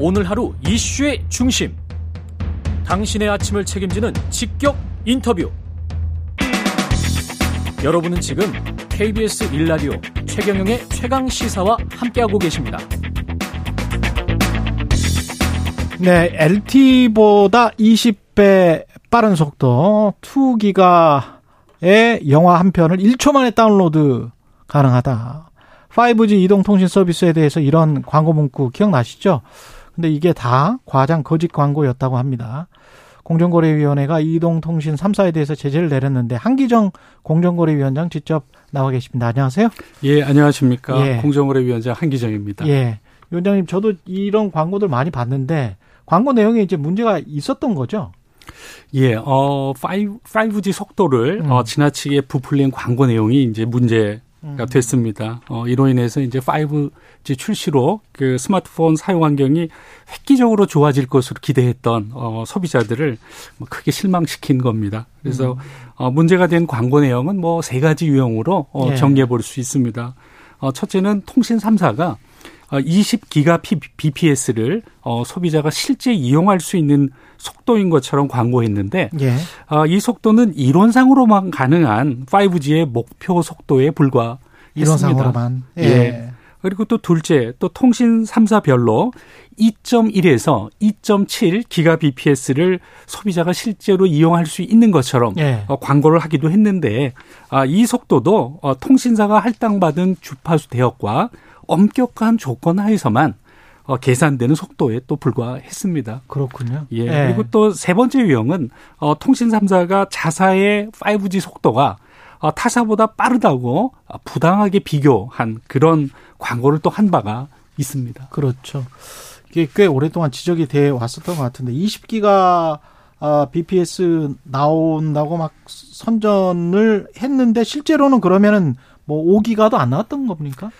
오늘 하루 이슈의 중심. 당신의 아침을 책임지는 직격 인터뷰. 여러분은 지금 KBS 일라디오 최경영의 최강 시사와 함께하고 계십니다. 네, LT보다 20배 빠른 속도 2기가의 영화 한 편을 1초 만에 다운로드 가능하다. 5G 이동통신 서비스에 대해서 이런 광고 문구 기억나시죠? 근데 이게 다 과장 거짓 광고였다고 합니다. 공정거래위원회가 이동통신 3사에 대해서 제재를 내렸는데 한기정 공정거래위원장 직접 나와 계십니다. 안녕하세요. 예, 안녕하십니까. 예. 공정거래위원장 한기정입니다. 예. 위원장님, 저도 이런 광고들 많이 봤는데 광고 내용에 이제 문제가 있었던 거죠? 예, 어, 5, 5G 속도를 음. 어, 지나치게 부풀린 광고 내용이 이제 문제 가 됐습니다. 어, 이로 인해서 이제 5G 출시로 그 스마트폰 사용 환경이 획기적으로 좋아질 것으로 기대했던 어, 소비자들을 뭐 크게 실망시킨 겁니다. 그래서 음. 어, 문제가 된 광고 내용은 뭐 세 가지 유형으로 어, 예. 정리해 볼 수 있습니다. 어, 첫째는 통신 3사가 20기가 bps를 어, 소비자가 실제 이용할 수 있는 속도인 것처럼 광고했는데 예. 어, 이 속도는 이론상으로만 가능한 5G의 목표 속도에 불과했습니다. 이론상으로만. 예. 예. 그리고 또 둘째, 또 통신 3사별로 2.1에서 2.7 기가 bps를 소비자가 실제로 이용할 수 있는 것처럼 예. 어, 광고를 하기도 했는데 아, 이 속도도 어, 통신사가 할당받은 주파수 대역과 엄격한 조건 하에서만 어, 계산되는 속도에 또 불과했습니다. 그렇군요. 예. 네. 그리고 또 세 번째 유형은 어, 통신 3사가 자사의 5G 속도가 어, 타사보다 빠르다고 부당하게 비교한 그런 광고를 또 한 바가 있습니다. 그렇죠. 이게 꽤 오랫동안 지적이 돼 왔었던 것 같은데 20기가 아, BPS 나온다고 막 선전을 했는데 실제로는 그러면은 뭐 5기가도 안 나왔던 겁니까?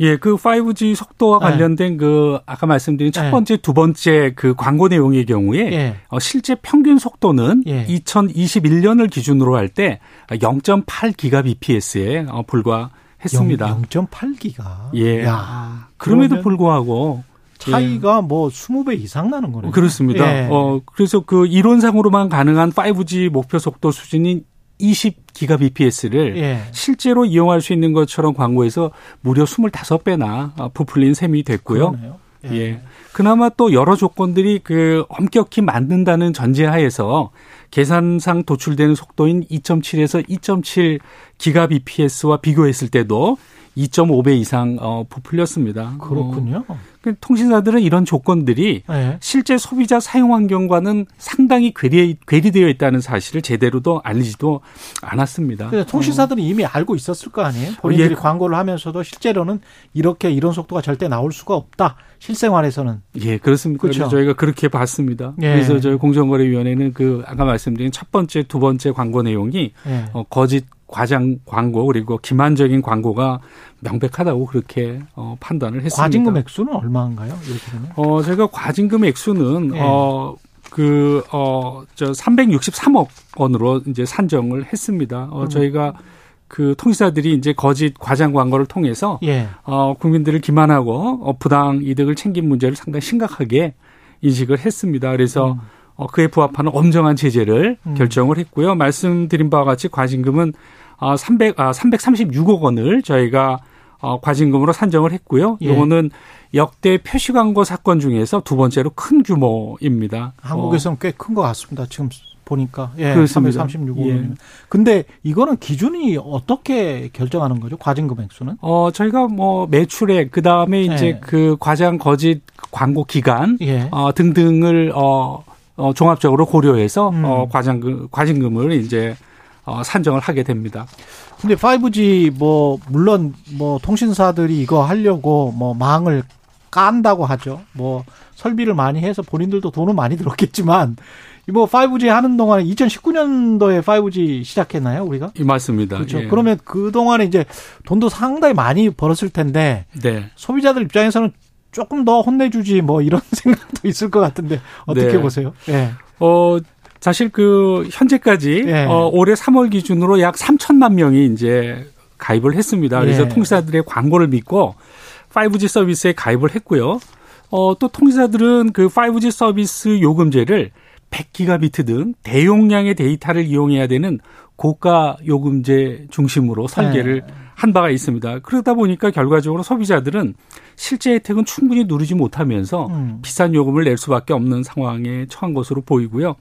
예, 그 5G 속도와 네. 관련된 네. 그 아까 말씀드린 첫 네. 번째, 두 번째 그 광고 내용의 경우에 예. 어, 실제 평균 속도는 예. 2021년을 기준으로 할 때 0.8 기가bps에 어, 불과했습니다. 0.8기가. 예. 야, 그럼에도 불구하고 차이가 예. 뭐 20배 이상 나는 거네요. 그렇습니다. 예. 어, 그래서 그 이론상으로만 가능한 5G 목표 속도 수준인 20기가 bps를 예. 실제로 이용할 수 있는 것처럼 광고해서 무려 25배나 부풀린 셈이 됐고요. 예. 예. 그나마 또 여러 조건들이 그 엄격히 만든다는 전제하에서 계산상 도출되는 속도인 2.7에서 2.7 기가 bps와 비교했을 때도 2.5배 이상 어 부풀렸습니다. 그렇군요. 어. 그 통신사들은 이런 조건들이 네. 실제 소비자 사용 환경과는 상당히 괴리, 괴리되어 있다는 사실을 제대로도 알리지도 않았습니다. 통신사들은 어. 이미 알고 있었을 거 아니에요? 본인들이 예. 광고를 하면서도 실제로는 이렇게 이런 속도가 절대 나올 수가 없다. 실생활에서는. 예, 그렇습니다. 그렇죠. 저희가 그렇게 봤습니다. 예. 그래서 저희 공정거래위원회는 그 아까 말씀드린 첫 번째, 두 번째 광고 내용이 예. 어, 거짓 과장 광고 그리고 기만적인 광고가 명백하다고 그렇게 어, 판단을 했습니다. 과징금 액수는 얼마인가요? 이렇게 되면? 어, 제가 과징금 액수는 네. 어, 그, 어, 저 363억 원으로 이제 산정을 했습니다. 어, 음. 저희가 그 통신사들이 이제 거짓 과장 광고를 통해서 예. 어, 국민들을 기만하고 어, 부당 이득을 챙긴 문제를 상당히 심각하게 인식을 했습니다. 그래서 음. 어, 그에 부합하는 엄정한 제재를 음. 결정을 했고요. 말씀드린 바와 같이 과징금은 아, 300, 아, 336억 원을 저희가 어, 과징금으로 산정을 했고요. 예. 요거는 역대 표시 광고 사건 중에서 두 번째로 큰 규모입니다. 한국에서는 어. 꽤큰 것 같습니다. 지금 보니까 예, 그렇습니다. 336억 원. 예. 근데 이거는 기준이 어떻게 결정하는 거죠? 과징 금 액수는? 어, 저희가 뭐 매출액 그다음에 이제 예. 그 과장 거짓 광고 기간 예. 어, 등등을 어, 어 종합적으로 고려해서 음. 어 과장금 과징금을 이제 어, 산정을 하게 됩니다. 근데 5G 뭐 물론 뭐 통신사들이 이거 하려고 뭐 망을 깐다고 하죠. 뭐 설비를 많이 해서 본인들도 돈은 많이 들었겠지만 뭐 5G 하는 동안에 2019년도에 5G 시작했나요, 우리가? 이 맞습니다. 그렇죠. 예. 그러면 그 동안에 이제 돈도 상당히 많이 벌었을 텐데 네. 소비자들 입장에서는 조금 더 혼내주지 뭐 이런 생각도 있을 것 같은데 어떻게 네. 보세요? 예. 네. 어 사실 그 현재까지 예. 어, 올해 3월 기준으로 약 3천만 명이 이제 가입을 했습니다. 그래서 예. 통신사들의 광고를 믿고 5G 서비스에 가입을 했고요. 어, 또 통신사들은 그 5G 서비스 요금제를 100기가비트 등 대용량의 데이터를 이용해야 되는 고가 요금제 중심으로 설계를 네. 한 바가 있습니다. 그러다 보니까 결과적으로 소비자들은 실제 혜택은 충분히 누리지 못하면서 음. 비싼 요금을 낼 수밖에 없는 상황에 처한 것으로 보이고요.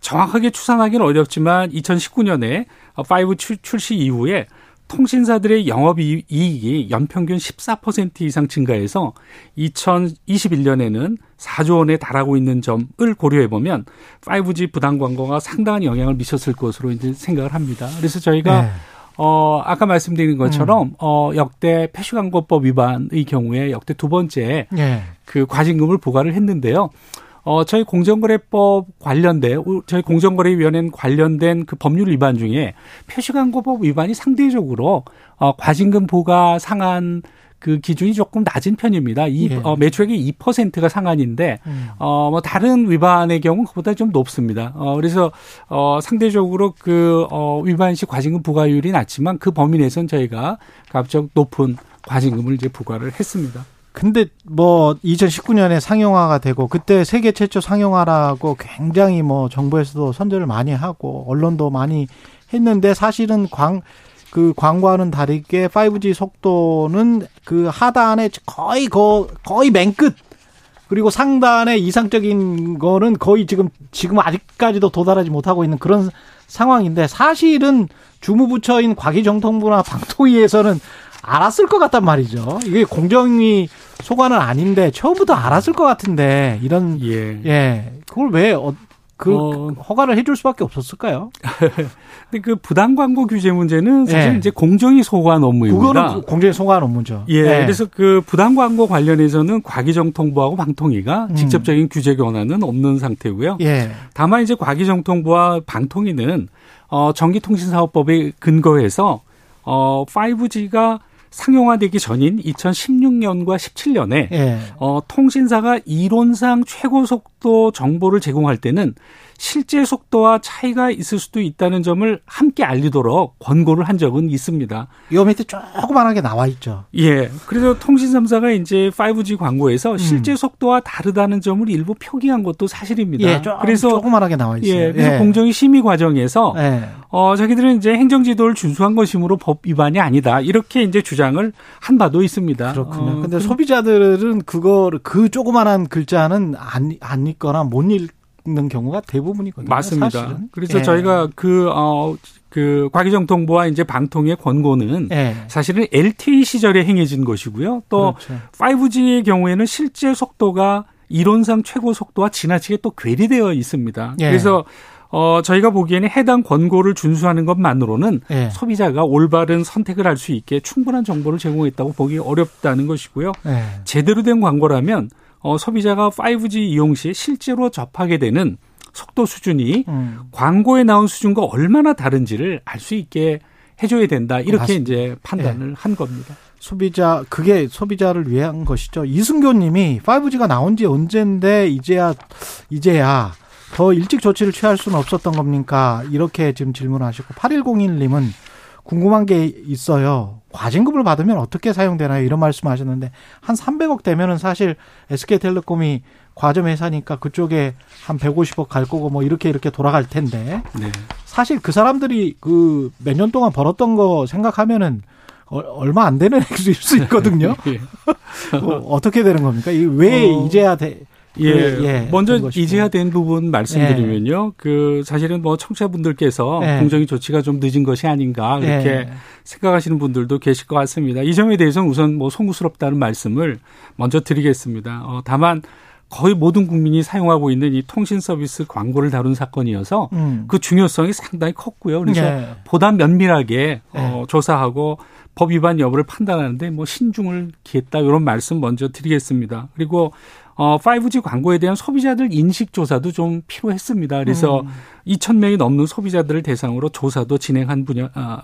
정확하게 추산하기는 어렵지만 2019년에 5 출시 이후에 통신사들의 영업이익이 연평균 14% 이상 증가해서 2021년에는 4조 원에 달하고 있는 점을 고려해 보면 5G 부당 광고가 상당한 영향을 미쳤을 것으로 이제 생각을 합니다. 그래서 저희가 네. 어, 아까 말씀드린 것처럼, 음. 어, 역대 표시광고법 위반의 경우에 역대 두 번째 네. 그 과징금을 부과를 했는데요. 어, 저희 공정거래법 관련된, 저희 공정거래위원회는 관련된 그 법률 위반 중에 표시광고법 위반이 상대적으로, 어, 과징금 부과 상한 그 기준이 조금 낮은 편입니다. 이 예. 어, 매출액의 2%가 상한인데 음. 어뭐 다른 위반의 경우 그보다 좀 높습니다. 어 그래서 어 상대적으로 그어 위반 시 과징금 부과율이 낮지만 그 범위 내에서는 저희가 가급적 높은 과징금을 이제 부과를 했습니다. 근데 뭐 2019년에 상용화가 되고 그때 세계 최초 상용화라고 굉장히 뭐 정부에서도 선전을 많이 하고 언론도 많이 했는데 사실은 광 그 광고와는 다르게 5G 속도는 그 하단에 거의 거 거의 맨 끝. 그리고 상단에 이상적인 거는 거의 지금 지금 아직까지도 도달하지 못하고 있는 그런 상황인데 사실은 주무부처인 과기정통부나 방통위에서는 알았을 것 같단 말이죠. 이게 공정위 소관은 아닌데 처음부터 알았을 것 같은데 이런 예, 예 그걸 왜 어, 그 어. 허가를 해줄 수밖에 없었을까요? 근데 그 부당 광고 규제 문제는 사실 예. 이제 공정위 소관 업무입니다. 그거는 공정위 소관 업무죠. 예. 예. 그래서 그 부당 광고 관련해서는 과기정통부하고 방통위가 음. 직접적인 규제 권한은 없는 상태고요. 예. 다만 이제 과기정통부와 방통위는 어 전기통신사업법에 근거해서 어 5G가 상용화되기 전인 2016년과 17년에 예. 어, 통신사가 이론상 최고 속도 정보를 제공할 때는 실제 속도와 차이가 있을 수도 있다는 점을 함께 알리도록 권고를 한 적은 있습니다. 요 밑에 조그만하게 나와 있죠. 예. 그래서 통신 3사가 이제 5G 광고에서 음. 실제 속도와 다르다는 점을 일부 표기한 것도 사실입니다. 예, 조금, 그래서 조그만하게 나와 있어요. 예. 그래서 예. 공정위 심의 과정에서 예. 어 자기들은 이제 행정 지도를 준수한 것이므로 법 위반이 아니다. 이렇게 이제 주장을 한 바도 있습니다. 그렇군요. 어, 근데 소비자들은 그거를 그 조그만한 글자는 안, 안 읽거나 못 읽, 있는 경우가 대부분이거든요. 맞습니다. 사실은. 그래서 예. 저희가 그, 어, 그 과기정통부와 이제 방통의 권고는 예. 사실은 LTE 시절에 행해진 것이고요. 또 그렇죠. 5G의 경우에는 실제 속도가 이론상 최고 속도와 지나치게 또 괴리되어 있습니다. 예. 그래서 어, 저희가 보기에는 해당 권고를 준수하는 것만으로는 예. 소비자가 올바른 선택을 할 수 있게 충분한 정보를 제공했다고 보기 어렵다는 것이고요. 예. 제대로 된 광고라면 어, 소비자가 5G 이용 시 실제로 접하게 되는 속도 수준이 음. 광고에 나온 수준과 얼마나 다른지를 알 수 있게 해줘야 된다. 이렇게 맞습니다. 이제 판단을 네. 한 겁니다. 소비자 그게 소비자를 위한 것이죠. 이승교님이 5G가 나온 지 언젠데 이제야 이제야 더 일찍 조치를 취할 수는 없었던 겁니까? 이렇게 지금 질문하시고 8101님은 궁금한 게 있어요. 과징금을 받으면 어떻게 사용되나요? 이런 말씀하셨는데 한 300억 되면은 사실 SK텔레콤이 과점 회사니까 그쪽에 한 150억 갈 거고 뭐 이렇게 이렇게 돌아갈 텐데 네. 사실 그 사람들이 그 몇 년 동안 벌었던 거 생각하면은 얼마 안 되는 액수일 수 있거든요. 예. 어, 어떻게 되는 겁니까? 왜 어. 이제야 돼? 예. 예. 먼저 이제야 된 부분 말씀드리면요. 예. 그 사실은 뭐 청취자분들께서 예. 공정위 조치가 좀 늦은 것이 아닌가 그렇게 예. 생각하시는 분들도 계실 것 같습니다. 이 점에 대해서는 우선 뭐 송구스럽다는 말씀을 먼저 드리겠습니다. 어, 다만 거의 모든 국민이 사용하고 있는 이 통신 서비스 광고를 다룬 사건이어서 음. 그 중요성이 상당히 컸고요. 그래서 예. 보다 면밀하게 어, 예. 조사하고 법 위반 여부를 판단하는데 뭐 신중을 기했다 이런 말씀 먼저 드리겠습니다. 그리고 어 5G 광고에 대한 소비자들 인식 조사도 좀 필요했습니다. 그래서 음. 2천 명이 넘는 소비자들을 대상으로 조사도 진행한 분야 아,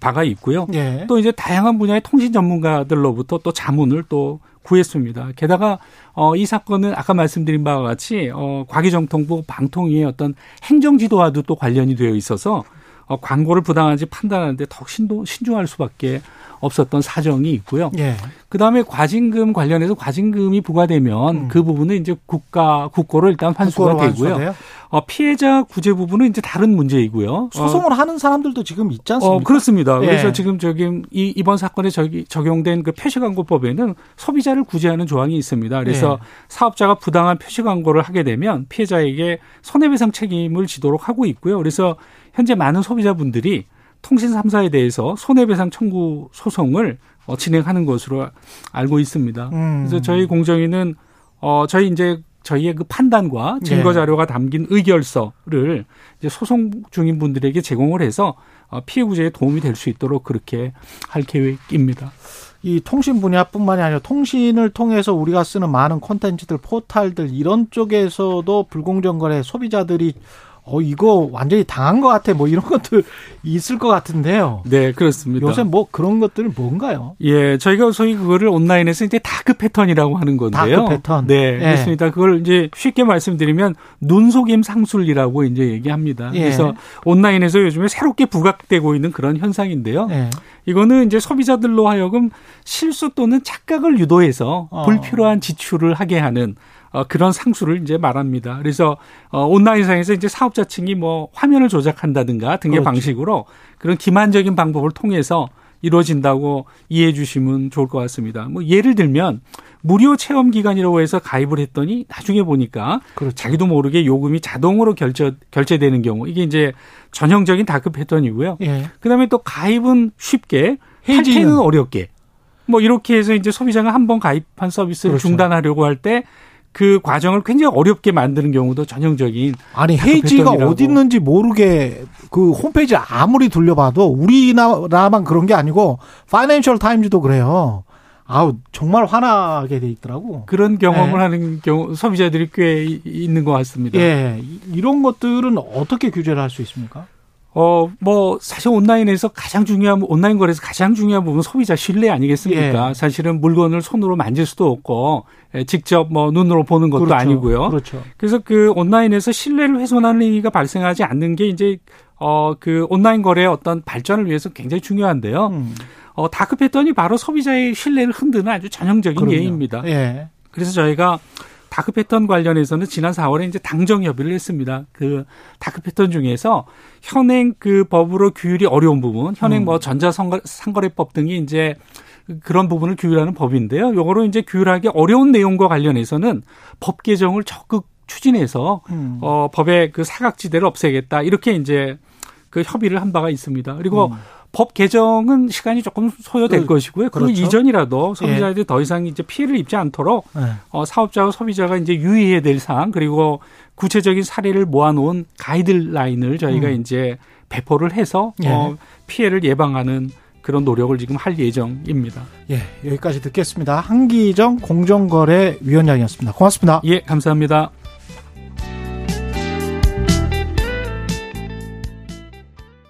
바가 있고요. 예. 또 이제 다양한 분야의 통신 전문가들로부터 또 자문을 또 구했습니다. 게다가 어, 이 사건은 아까 말씀드린 바와 같이 어, 과기정통부 방통위의 어떤 행정지도와도 또 관련이 되어 있어서 어, 광고를 부당한지 판단하는데 더욱 신도, 신중할 수밖에 없었던 사정이 있고요. 예. 그 다음에 과징금 관련해서 과징금이 부과되면 음. 그 부분은 이제 국가 국고로 일단 환수가 되고요. 어, 피해자 구제 부분은 이제 다른 문제이고요. 소송을 어, 하는 사람들도 지금 있지 않습니까? 어, 그렇습니다. 예. 그래서 지금 저기 이 이번 사건에 저기 적용된 그 표시 광고법에는 소비자를 구제하는 조항이 있습니다. 그래서 예. 사업자가 부당한 표시 광고를 하게 되면 피해자에게 손해배상 책임을 지도록 하고 있고요. 그래서 현재 많은 소비자분들이 통신 3사에 대해서 손해배상 청구 소송을 어, 진행하는 것으로 알고 있습니다. 음. 그래서 저희 공정위는 어 저희 이제 저희의 그 판단과 증거 네. 자료가 담긴 의결서를 이제 소송 중인 분들에게 제공을 해서 어, 피해 구제에 도움이 될 수 있도록 그렇게 할 계획입니다. 이 통신 분야뿐만이 아니라 통신을 통해서 우리가 쓰는 많은 콘텐츠들, 포탈들 이런 쪽에서도 불공정 거래 소비자들이 어 이거 완전히 당한 것 같아 뭐 이런 것들 있을 것 같은데요. 네 그렇습니다. 요새 뭐 그런 것들은 뭔가요? 예, 저희가 소위 그거를 온라인에서 이제 dark pattern이라고 하는 건데요. Dark pattern. 네, 예. 그렇습니다. 그걸 이제 쉽게 말씀드리면 눈속임 상술이라고 이제 얘기합니다. 예. 그래서 온라인에서 요즘에 새롭게 부각되고 있는 그런 현상인데요. 예. 이거는 이제 소비자들로 하여금 실수 또는 착각을 유도해서 어. 불필요한 지출을 하게 하는 어, 그런 상수를 이제 말합니다. 그래서 어, 온라인상에서 이제 사업자 층이 뭐 화면을 조작한다든가 등의 그렇죠. 방식으로 그런 기만적인 방법을 통해서 이루어진다고 이해해 주시면 좋을 것 같습니다. 뭐 예를 들면 무료 체험 기간이라고 해서 가입을 했더니 나중에 보니까 그렇죠. 자기도 모르게 요금이 자동으로 결제 결제되는 경우 이게 이제 전형적인 다크 패턴이고요. 예. 그다음에 또 가입은 쉽게 해지는 어렵게 뭐 이렇게 해서 이제 소비자가 한 번 가입한 서비스를 그렇죠. 중단하려고 할 때 그 과정을 굉장히 어렵게 만드는 경우도 전형적인 아니 헤이지가 어디 있는지 모르게 그 홈페이지 아무리 돌려봐도 우리나라만 그런 게 아니고 파이낸셜 타임즈도 그래요. 아우 정말 화나게 돼 있더라고. 그런 경험을 네. 하는 경우 소비자들이 꽤 있는 것 같습니다. 예, 이런 것들은 어떻게 규제를 할 수 있습니까? 어, 뭐, 사실 온라인에서 가장 중요한, 온라인 거래에서 가장 중요한 부분은 소비자 신뢰 아니겠습니까? 예. 사실은 물건을 손으로 만질 수도 없고, 예, 직접 뭐 눈으로 보는 것도 그렇죠. 아니고요. 그렇죠. 그래서 그 온라인에서 신뢰를 훼손하는 행위가 발생하지 않는 게 이제, 어, 그 온라인 거래의 어떤 발전을 위해서 굉장히 중요한데요. 음. 어, dark pattern이 바로 소비자의 신뢰를 흔드는 아주 전형적인 예입니다. 예. 그래서 저희가 dark pattern 관련해서는 지난 4월에 이제 당정 협의를 했습니다. 그 dark pattern 중에서 현행 그 법으로 규율이 어려운 부분, 현행 음. 뭐 전자상거래법 등이 이제 그런 부분을 규율하는 법인데요. 요거로 이제 규율하기 어려운 내용과 관련해서는 법 개정을 적극 추진해서 음. 어 법의 그 사각지대를 없애겠다 이렇게 이제 그 협의를 한 바가 있습니다. 그리고 음. 법 개정은 시간이 조금 소요될 그, 것이고요. 그 그렇죠. 이전이라도 소비자들이 예. 더 이상 이제 피해를 입지 않도록 예. 어, 사업자와 소비자가 이제 유의해야 될 사항 그리고 구체적인 사례를 모아놓은 가이드라인을 저희가 음. 이제 배포를 해서 예. 어, 피해를 예방하는 그런 노력을 지금 할 예정입니다. 예, 여기까지 듣겠습니다. 한기정 공정거래위원장이었습니다. 고맙습니다. 예, 감사합니다.